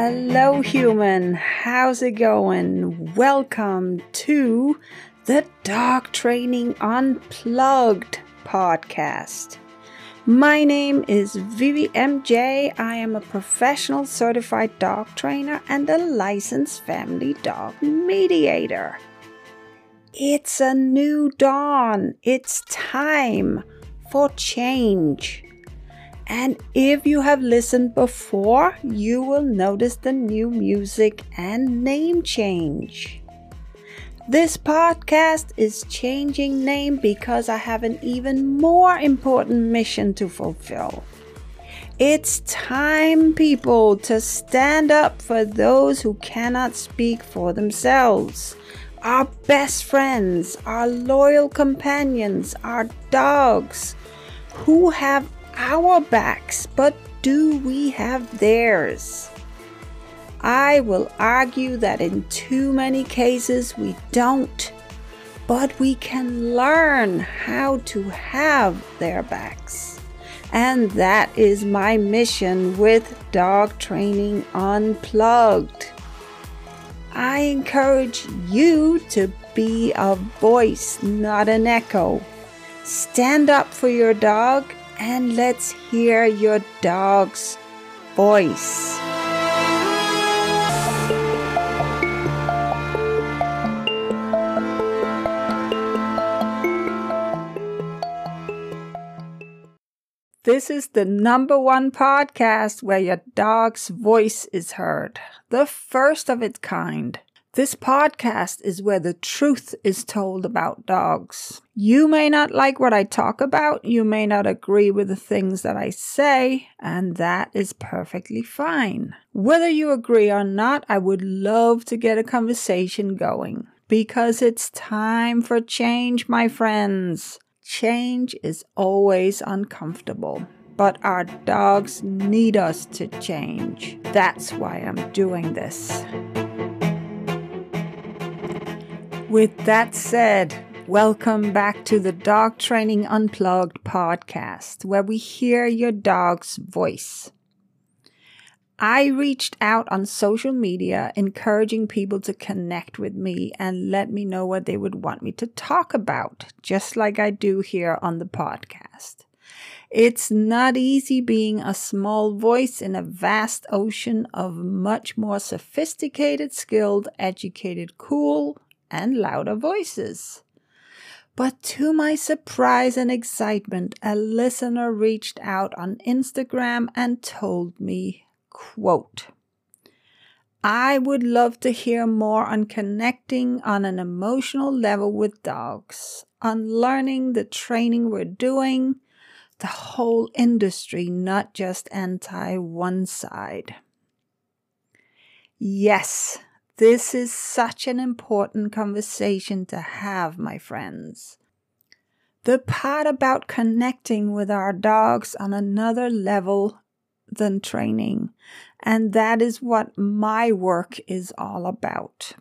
Hello, human. How's it going? Welcome to the Dog Training Unplugged podcast. My name is Vivi MJ. I am a professional certified dog trainer and a licensed family dog mediator. It's a new dawn. It's time for change. And if you have listened before, you will notice the new music and name change. This podcast is changing name because I have an even more important mission to fulfill. It's time, people, to stand up for those who cannot speak for themselves. Our best friends, our loyal companions, our dogs, who have our backs, but do we have theirs? I will argue that in too many cases we don't, but we can learn how to have their backs. And that is my mission with Dog Training Unplugged. I encourage you to be a voice, not an echo. Stand up for your dog and let's hear your dog's voice. This is the number one podcast where your dog's voice is heard, the first of its kind. This podcast is where the truth is told about dogs. You may not like what I talk about, you may not agree with the things that I say, and that is perfectly fine. Whether you agree or not, I would love to get a conversation going because it's time for change, my friends. Change is always uncomfortable but our dogs need us to change. That's why I'm doing this. With that said, welcome back to the Dog Training Unplugged podcast, where we hear your dog's voice. I reached out on social media encouraging people to connect with me and let me know what they would want me to talk about, just like I do here on the podcast. It's not easy being a small voice in a vast ocean of much more sophisticated, skilled, educated, cool, and louder voices. But to my surprise and excitement, a listener reached out on Instagram and told me, quote, I would love to hear more on connecting on an emotional level with dogs, on learning the training we're doing, the whole industry, not just anti one side. Yes, this is such an important conversation to have, my friends. The part about connecting with our dogs on another level than training, and that is what my work is all about.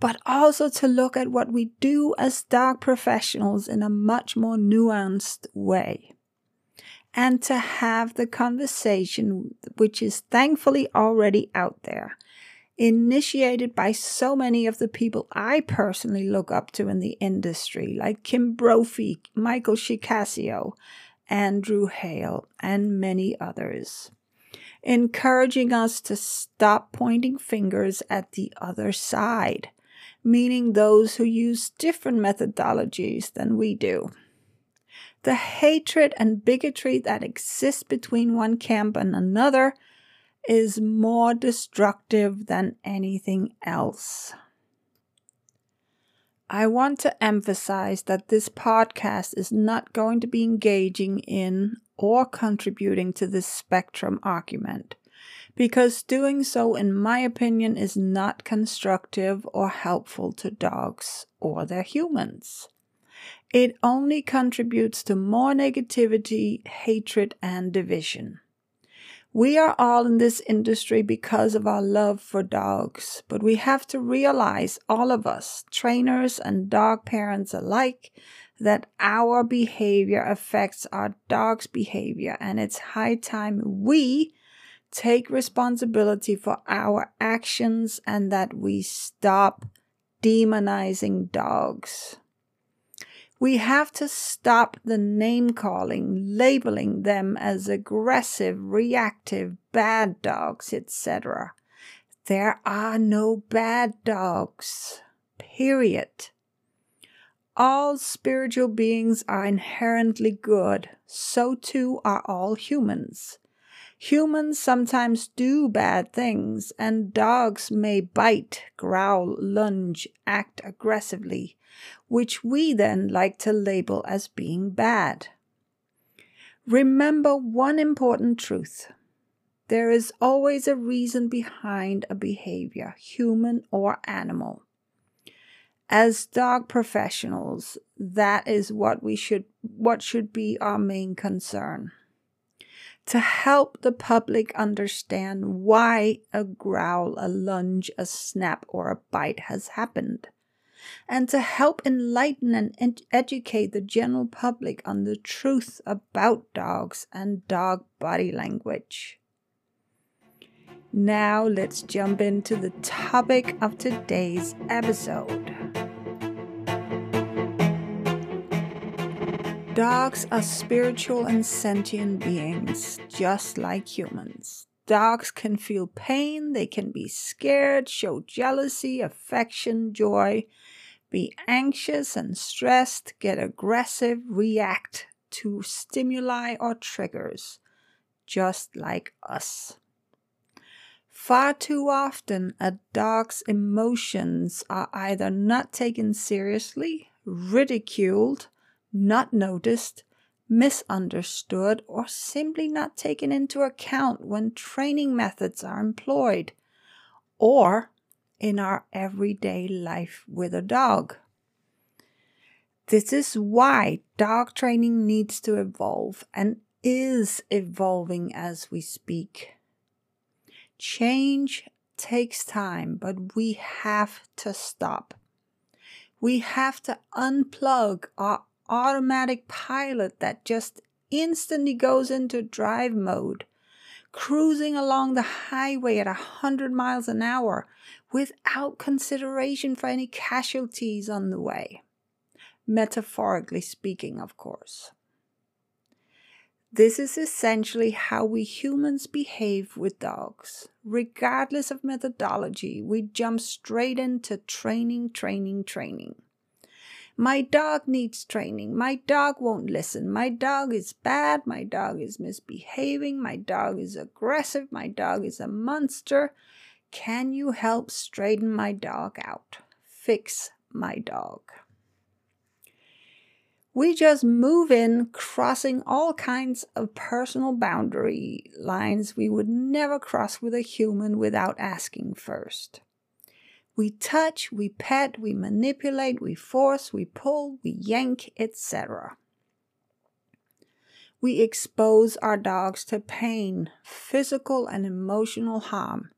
But also to look at what we do as dog professionals in a much more nuanced way and to have the conversation, which is thankfully already out there, initiated by so many of the people I personally look up to in the industry, like Kim Brophy, Michael Shikashio, Andrew Hale, and many others, encouraging us to stop pointing fingers at the other side, meaning those who use different methodologies than we do. The hatred and bigotry that exists between one camp and another is more destructive than anything else. I want to emphasize that this podcast is not going to be engaging in or contributing to this spectrum argument, because doing so, in my opinion, is not constructive or helpful to dogs or their humans. It only contributes to more negativity, hatred, and division. We are all in this industry because of our love for dogs, but we have to realize, all of us, trainers and dog parents alike, that our behavior affects our dog's behavior, and it's high time we take responsibility for our actions and that we stop demonizing dogs. We have to stop the name calling, labeling them as aggressive, reactive, bad dogs, etc. There are no bad dogs. Period. All spiritual beings are inherently good, so too are all humans. Humans sometimes do bad things, and dogs may bite, growl, lunge, act aggressively, which we then like to label as being bad. Remember one important truth there is always a reason behind a behavior, human or animal. As dog professionals, that is what we should what should be our main concern to help the public understand why a growl, a lunge, a snap, or a bite has happened, and to help enlighten and ed- educate the general public on the truth about dogs and dog body language. Now, let's jump into the topic of today's episode. Dogs are spiritual and sentient beings, just like humans. Dogs can feel pain, they can be scared, show jealousy, affection, joy, be anxious and stressed, get aggressive, react to stimuli or triggers, just like us. Far too often, a dog's emotions are either not taken seriously, ridiculed, not noticed, misunderstood, or simply not taken into account when training methods are employed, or in our everyday life with a dog. This is why dog training needs to evolve and is evolving as we speak. Change takes time, but we have to stop. We have to unplug our automatic pilot that just instantly goes into drive mode, cruising along the highway at a 100 miles an hour without consideration for any casualties on the way. Metaphorically speaking, of course. This is essentially how we humans behave with dogs. Regardless of methodology, we jump straight into training, training, training. My dog needs training. My dog won't listen. My dog is bad. My dog is misbehaving. My dog is aggressive. My dog is a monster. Can you help straighten my dog out? Fix my dog. We just move in, crossing all kinds of personal boundary lines we would never cross with a human without asking first. We touch, we pet, we manipulate, we force, we pull, we yank, etc. We expose our dogs to pain, physical and emotional harm,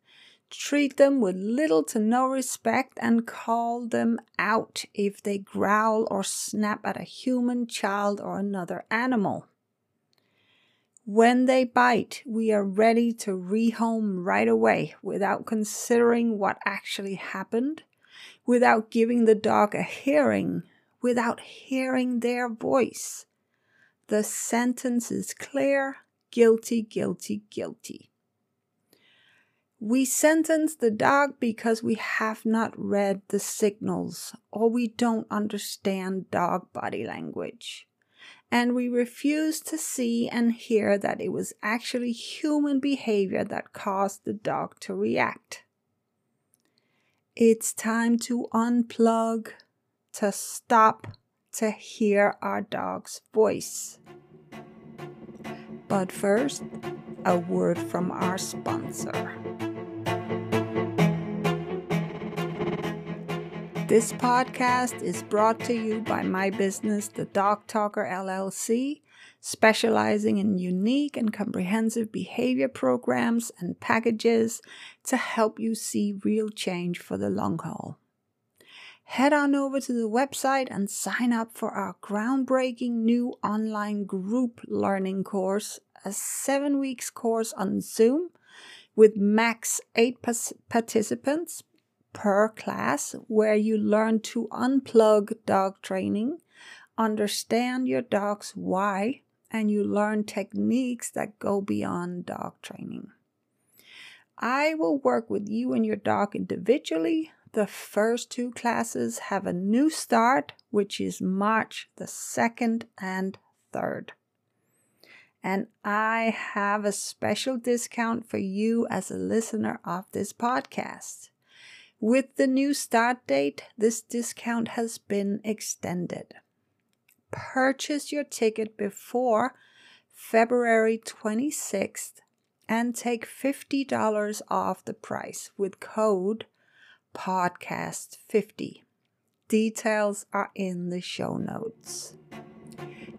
treat them with little to no respect, and call them out if they growl or snap at a human, child, or another animal. When they bite, we are ready to rehome right away without considering what actually happened, without giving the dog a hearing, without hearing their voice. The sentence is clear guilty, guilty, guilty. We sentence the dog because we have not read the signals or we don't understand dog body language and we refuse to see and hear that it was actually human behavior that caused the dog to react. It's time to unplug, to stop, to hear our dog's voice. But first, a word from our sponsor. This podcast is brought to you by my business, The Dog Talker LLC, specializing in unique and comprehensive behavior programs and packages to help you see real change for the long haul. Head on over to the website and sign up for our groundbreaking new online group learning course, a seven weeks course on Zoom with max eight participants per class, where you learn to unplug dog training, understand your dog's why, and you learn techniques that go beyond dog training. I will work with you and your dog individually. The first two classes have a new start, which is March the 2nd and 3rd. And I have a special discount for you as a listener of this podcast. With the new start date, this discount has been extended. Purchase your ticket before February 26th and take $50 off the price with code podcast50. Details are in the show notes.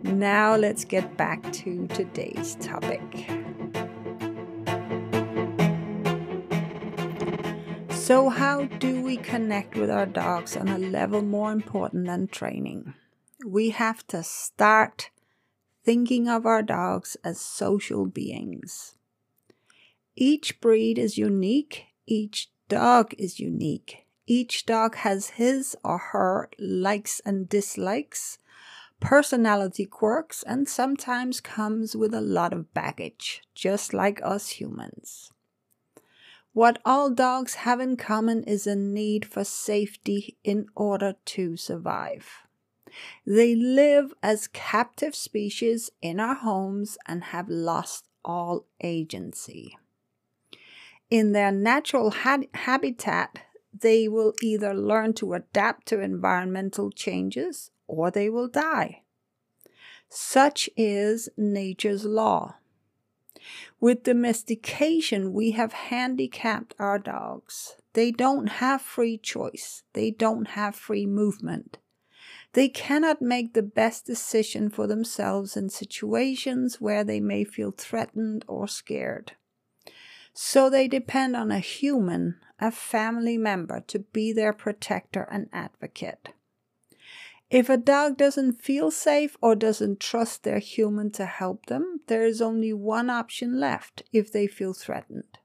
Now let's get back to today's topic. So, how do we connect with our dogs on a level more important than training? We have to start thinking of our dogs as social beings. Each breed is unique, each dog is unique. Each dog has his or her likes and dislikes, personality quirks, and sometimes comes with a lot of baggage, just like us humans. What all dogs have in common is a need for safety in order to survive. They live as captive species in our homes and have lost all agency. In their natural ha- habitat, they will either learn to adapt to environmental changes or they will die. Such is nature's law. With domestication, we have handicapped our dogs. They don't have free choice, they don't have free movement. They cannot make the best decision for themselves in situations where they may feel threatened or scared. So they depend on a human, a family member, to be their protector and advocate. If a dog doesn't feel safe or doesn't trust their human to help them, there is only one option left if they feel threatened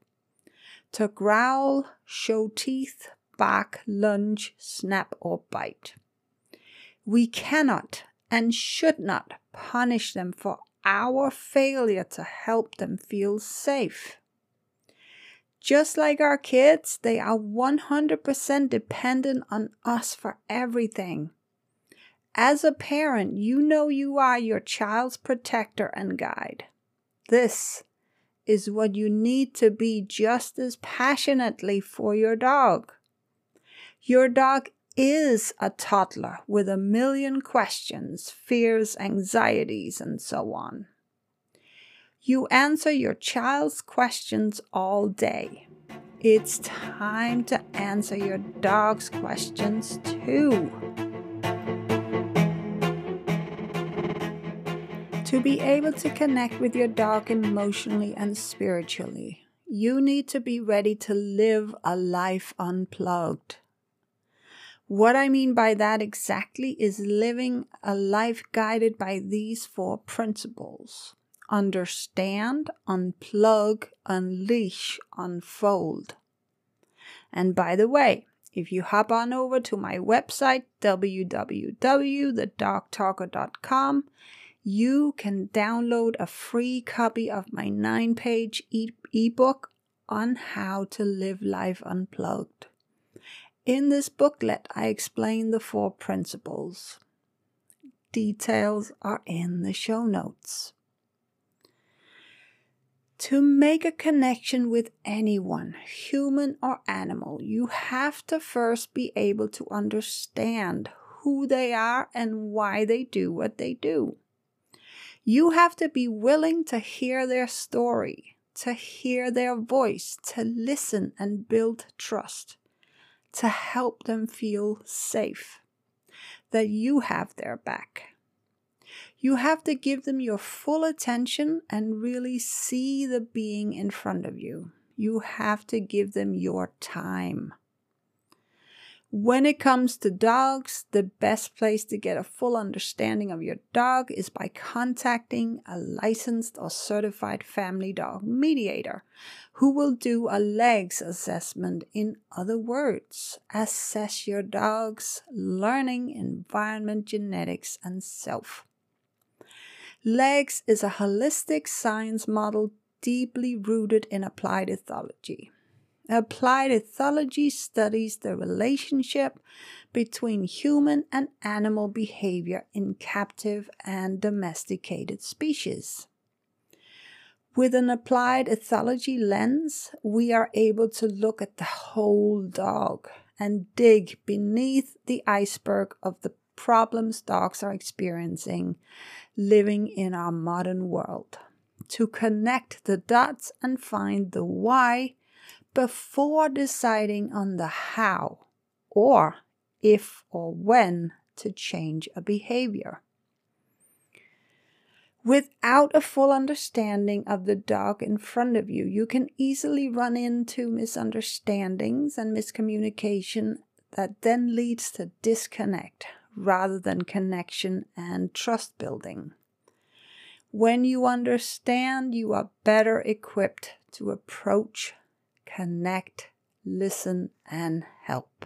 to growl, show teeth, bark, lunge, snap, or bite. We cannot and should not punish them for our failure to help them feel safe. Just like our kids, they are 100% dependent on us for everything. As a parent, you know you are your child's protector and guide. This is what you need to be just as passionately for your dog. Your dog is a toddler with a million questions, fears, anxieties, and so on. You answer your child's questions all day. It's time to answer your dog's questions too. To be able to connect with your dog emotionally and spiritually, you need to be ready to live a life unplugged. What I mean by that exactly is living a life guided by these four principles understand, unplug, unleash, unfold. And by the way, if you hop on over to my website, www.thedogtalker.com, you can download a free copy of my nine page e- ebook on how to live life unplugged. In this booklet, I explain the four principles. Details are in the show notes. To make a connection with anyone, human or animal, you have to first be able to understand who they are and why they do what they do. You have to be willing to hear their story, to hear their voice, to listen and build trust, to help them feel safe, that you have their back. You have to give them your full attention and really see the being in front of you. You have to give them your time. When it comes to dogs, the best place to get a full understanding of your dog is by contacting a licensed or certified family dog mediator who will do a LEGS assessment. In other words, assess your dog's learning, environment, genetics, and self. LEGS is a holistic science model deeply rooted in applied ethology. Applied ethology studies the relationship between human and animal behavior in captive and domesticated species. With an applied ethology lens, we are able to look at the whole dog and dig beneath the iceberg of the problems dogs are experiencing living in our modern world. To connect the dots and find the why before deciding on the how or if or when to change a behavior. Without a full understanding of the dog in front of you, you can easily run into misunderstandings and miscommunication that then leads to disconnect rather than connection and trust building. When you understand, you are better equipped to approach connect, listen, and help.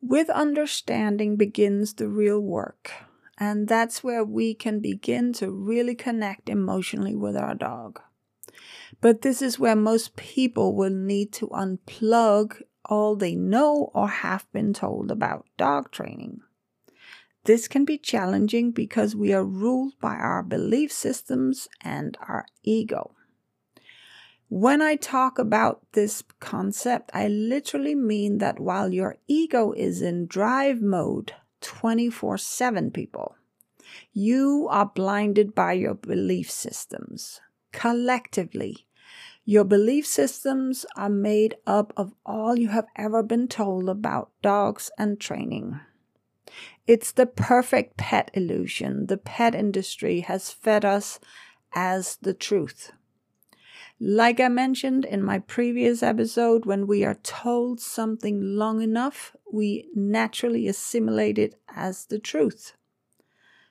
With understanding begins the real work, and that's where we can begin to really connect emotionally with our dog. But this is where most people will need to unplug all they know or have been told about dog training. This can be challenging because we are ruled by our belief systems and our ego. When I talk about this concept, I literally mean that while your ego is in drive mode 24 7, people, you are blinded by your belief systems. Collectively, your belief systems are made up of all you have ever been told about dogs and training. It's the perfect pet illusion the pet industry has fed us as the truth. Like I mentioned in my previous episode, when we are told something long enough, we naturally assimilate it as the truth.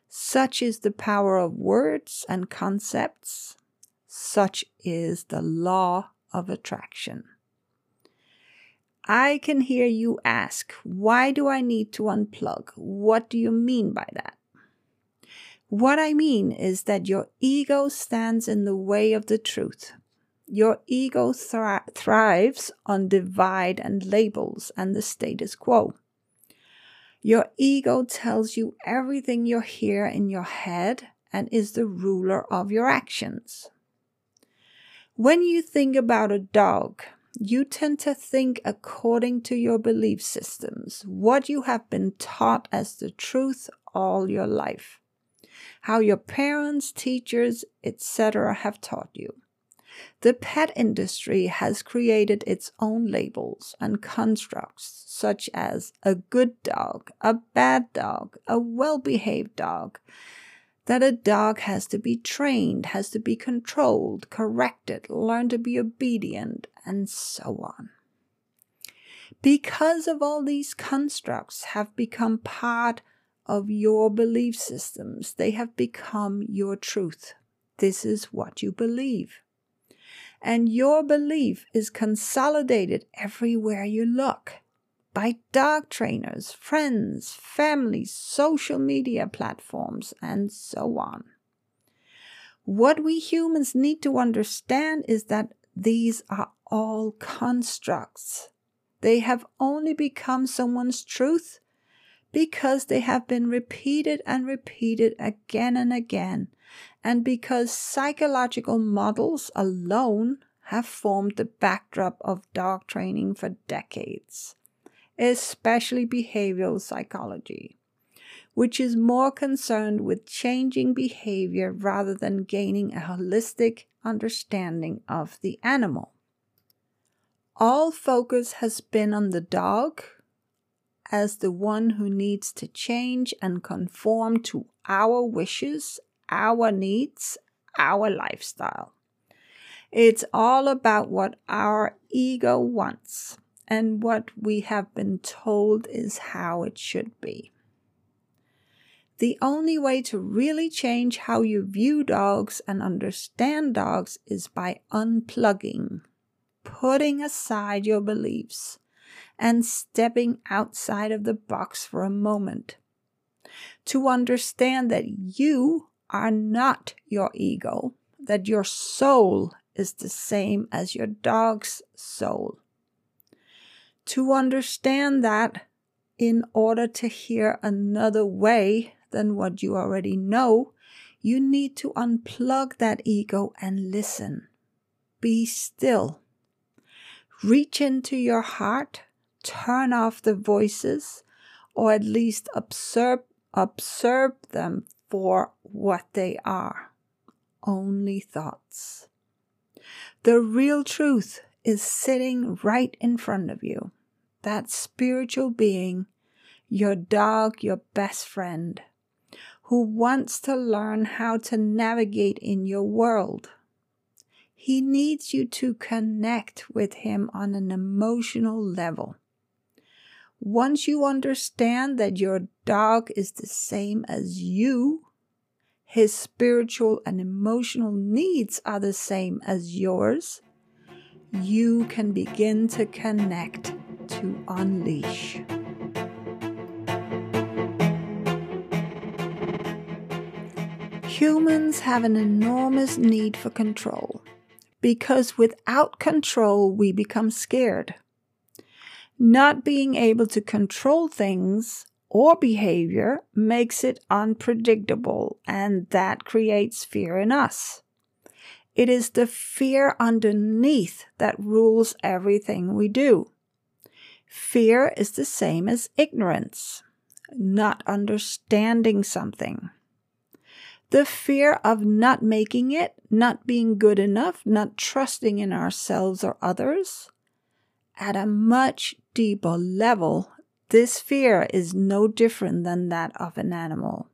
Such is the power of words and concepts. Such is the law of attraction. I can hear you ask, why do I need to unplug? What do you mean by that? What I mean is that your ego stands in the way of the truth. Your ego thri- thrives on divide and labels and the status quo. Your ego tells you everything you hear in your head and is the ruler of your actions. When you think about a dog, you tend to think according to your belief systems, what you have been taught as the truth all your life, how your parents, teachers, etc. have taught you. The pet industry has created its own labels and constructs, such as a good dog, a bad dog, a well behaved dog, that a dog has to be trained, has to be controlled, corrected, learn to be obedient, and so on. Because of all these constructs have become part of your belief systems, they have become your truth. This is what you believe and your belief is consolidated everywhere you look by dog trainers, friends, families, social media platforms, and so on. What we humans need to understand is that these are all constructs. They have only become someone's truth because they have been repeated and repeated again and again and because psychological models alone have formed the backdrop of dog training for decades, especially behavioral psychology, which is more concerned with changing behavior rather than gaining a holistic understanding of the animal. All focus has been on the dog as the one who needs to change and conform to our wishes our needs, our lifestyle. It's all about what our ego wants. and what we have been told is how it should be. The only way to really change how you view dogs and understand dogs is by unplugging, putting aside your beliefs, and stepping outside of the box for a moment. To understand that you are not your ego, that your soul is the same as your dog's soul. To understand that, in order to hear another way than what you already know, you need to unplug that ego and listen. Be still. Reach into your heart, turn off the voices, or at least observe, observe them for what they are only thoughts. The real truth is sitting right in front of you. That spiritual being, your dog, your best friend, who wants to learn how to navigate in your world. He needs you to connect with him on an emotional level. Once you understand that your dog is the same as you, his spiritual and emotional needs are the same as yours, you can begin to connect to unleash. Humans have an enormous need for control because without control, we become scared. Not being able to control things or behavior makes it unpredictable, and that creates fear in us. It is the fear underneath that rules everything we do. Fear is the same as ignorance, not understanding something. The fear of not making it, not being good enough, not trusting in ourselves or others. At a much deeper level, this fear is no different than that of an animal.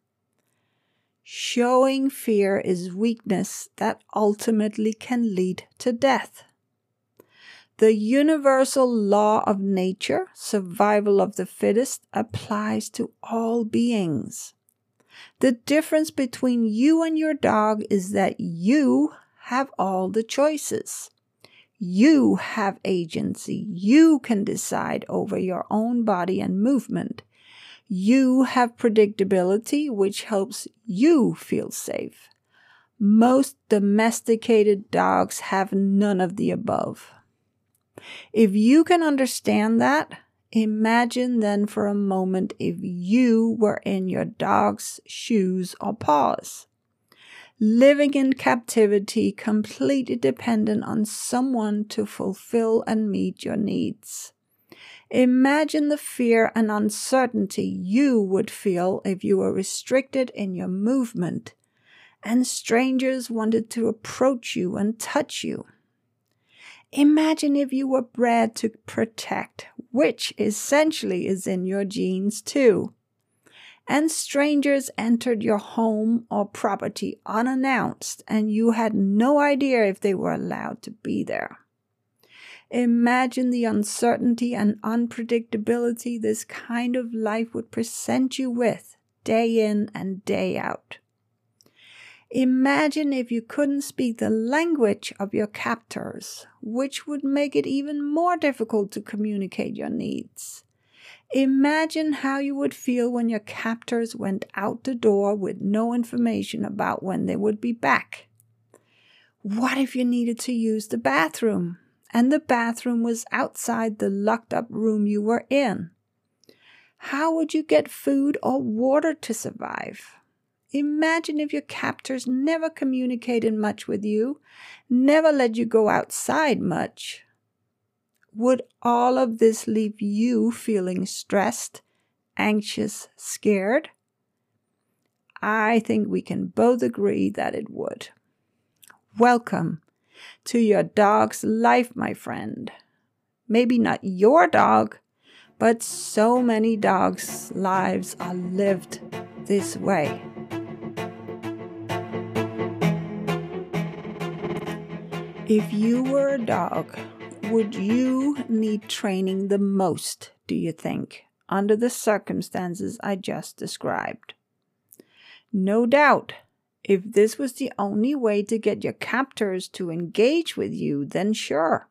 Showing fear is weakness that ultimately can lead to death. The universal law of nature, survival of the fittest, applies to all beings. The difference between you and your dog is that you have all the choices. You have agency. You can decide over your own body and movement. You have predictability, which helps you feel safe. Most domesticated dogs have none of the above. If you can understand that, imagine then for a moment if you were in your dog's shoes or paws living in captivity, completely dependent on someone to fulfill and meet your needs. Imagine the fear and uncertainty you would feel if you were restricted in your movement and strangers wanted to approach you and touch you. Imagine if you were bred to protect, which essentially is in your genes too and strangers entered your home or property unannounced, and you had no idea if they were allowed to be there. Imagine the uncertainty and unpredictability this kind of life would present you with day in and day out. Imagine if you couldn't speak the language of your captors, which would make it even more difficult to communicate your needs. Imagine how you would feel when your captors went out the door with no information about when they would be back. What if you needed to use the bathroom and the bathroom was outside the locked up room you were in? How would you get food or water to survive? Imagine if your captors never communicated much with you, never let you go outside much, would all of this leave you feeling stressed, anxious, scared? I think we can both agree that it would. Welcome to your dog's life, my friend. Maybe not your dog, but so many dogs' lives are lived this way. If you were a dog, would you need training the most, do you think, under the circumstances I just described? No doubt, if this was the only way to get your captors to engage with you, then sure.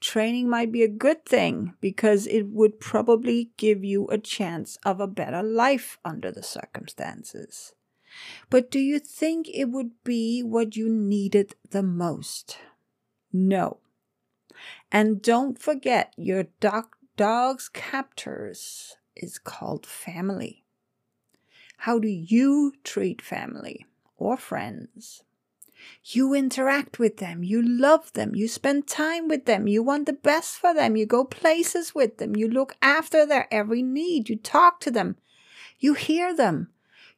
Training might be a good thing because it would probably give you a chance of a better life under the circumstances. But do you think it would be what you needed the most? No. And don't forget your dog, dog's captors is called family. How do you treat family? or friends. You interact with them, you love them, you spend time with them, you want the best for them, you go places with them, you look after their every need, you talk to them, you hear them,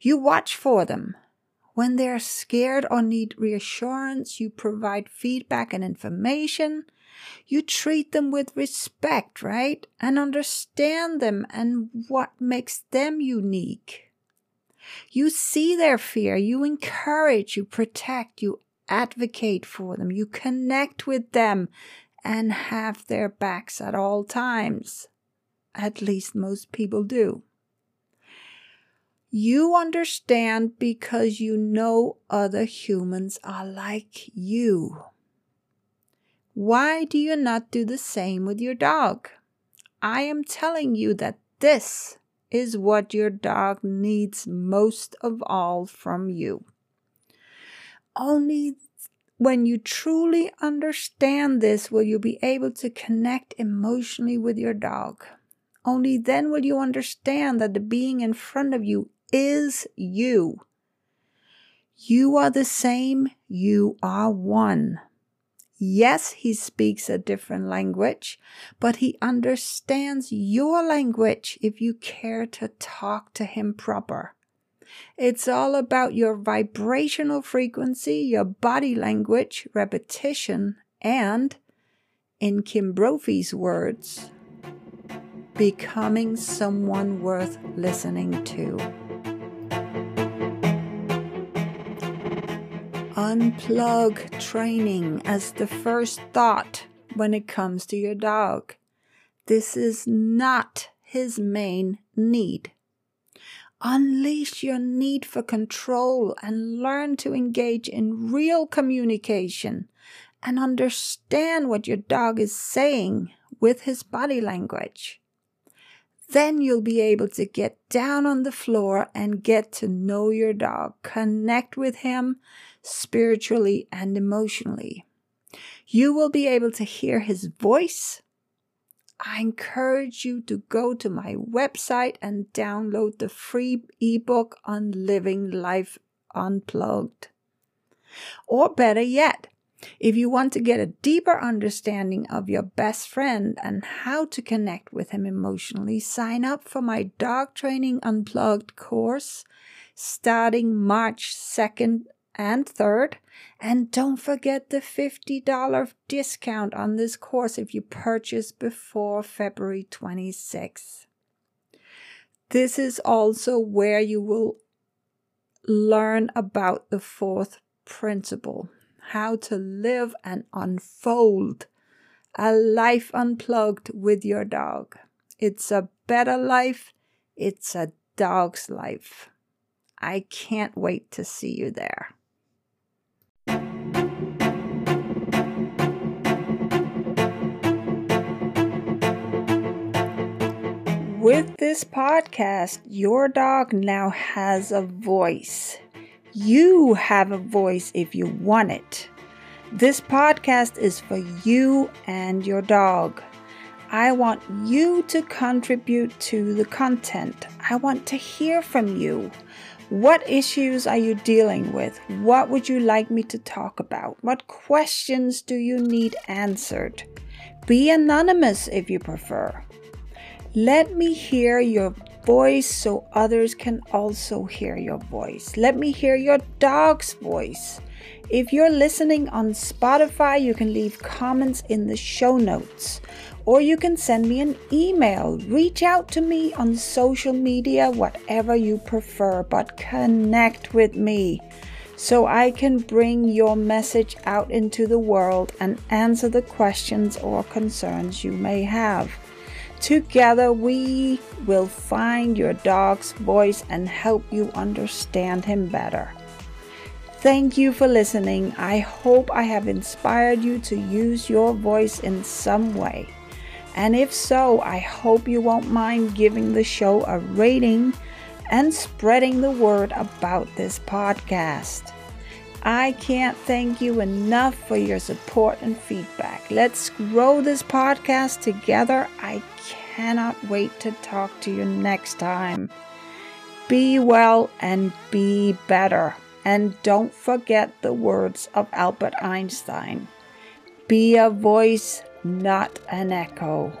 you watch for them. When they're scared or need reassurance, you provide feedback and information. You treat them with respect, right? And understand them and what makes them unique. You see their fear, you encourage, you protect, you advocate for them, you connect with them, and have their backs at all times. At least most people do. You understand because you know other humans are like you. Why do you not do the same with your dog? I am telling you that this is what your dog needs most of all from you. Only when you truly understand this will you be able to connect emotionally with your dog. Only then will you understand that the being in front of you is you. You are the same, you are one. Yes, he speaks a different language, but he understands your language if you care to talk to him proper. It's all about your vibrational frequency, your body language, repetition, and, in Kim Brophy's words, becoming someone worth listening to. Unplug training as the first thought when it comes to your dog. This is not his main need. Unleash your need for control and learn to engage in real communication and understand what your dog is saying with his body language. Then you'll be able to get down on the floor and get to know your dog, connect with him spiritually and emotionally. You will be able to hear his voice. I encourage you to go to my website and download the free ebook on living life unplugged. Or better yet, if you want to get a deeper understanding of your best friend and how to connect with him emotionally, sign up for my Dog Training Unplugged course starting March 2nd and 3rd. And don't forget the $50 discount on this course if you purchase before February 26th. This is also where you will learn about the fourth principle how to live and unfold a life unplugged with your dog. It's a better life, it's a dog's life. I can't wait to see you there. With this podcast, your dog now has a voice. You have a voice if you want it. This podcast is for you and your dog. I want you to contribute to the content. I want to hear from you. What issues are you dealing with? What would you like me to talk about? What questions do you need answered? Be anonymous if you prefer. Let me hear your voice so others can also hear your voice. Let me hear your dog's voice. If you're listening on Spotify, you can leave comments in the show notes or you can send me an email. Reach out to me on social media, whatever you prefer, but connect with me. so I can bring your message out into the world and answer the questions or concerns you may have. Together, we will find your dog's voice and help you understand him better. Thank you for listening. I hope I have inspired you to use your voice in some way. And if so, I hope you won't mind giving the show a rating and spreading the word about this podcast. I can't thank you enough for your support and feedback. Let's grow this podcast together. I cannot wait to talk to you next time. Be well and be better. And don't forget the words of Albert Einstein be a voice, not an echo.